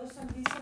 todos son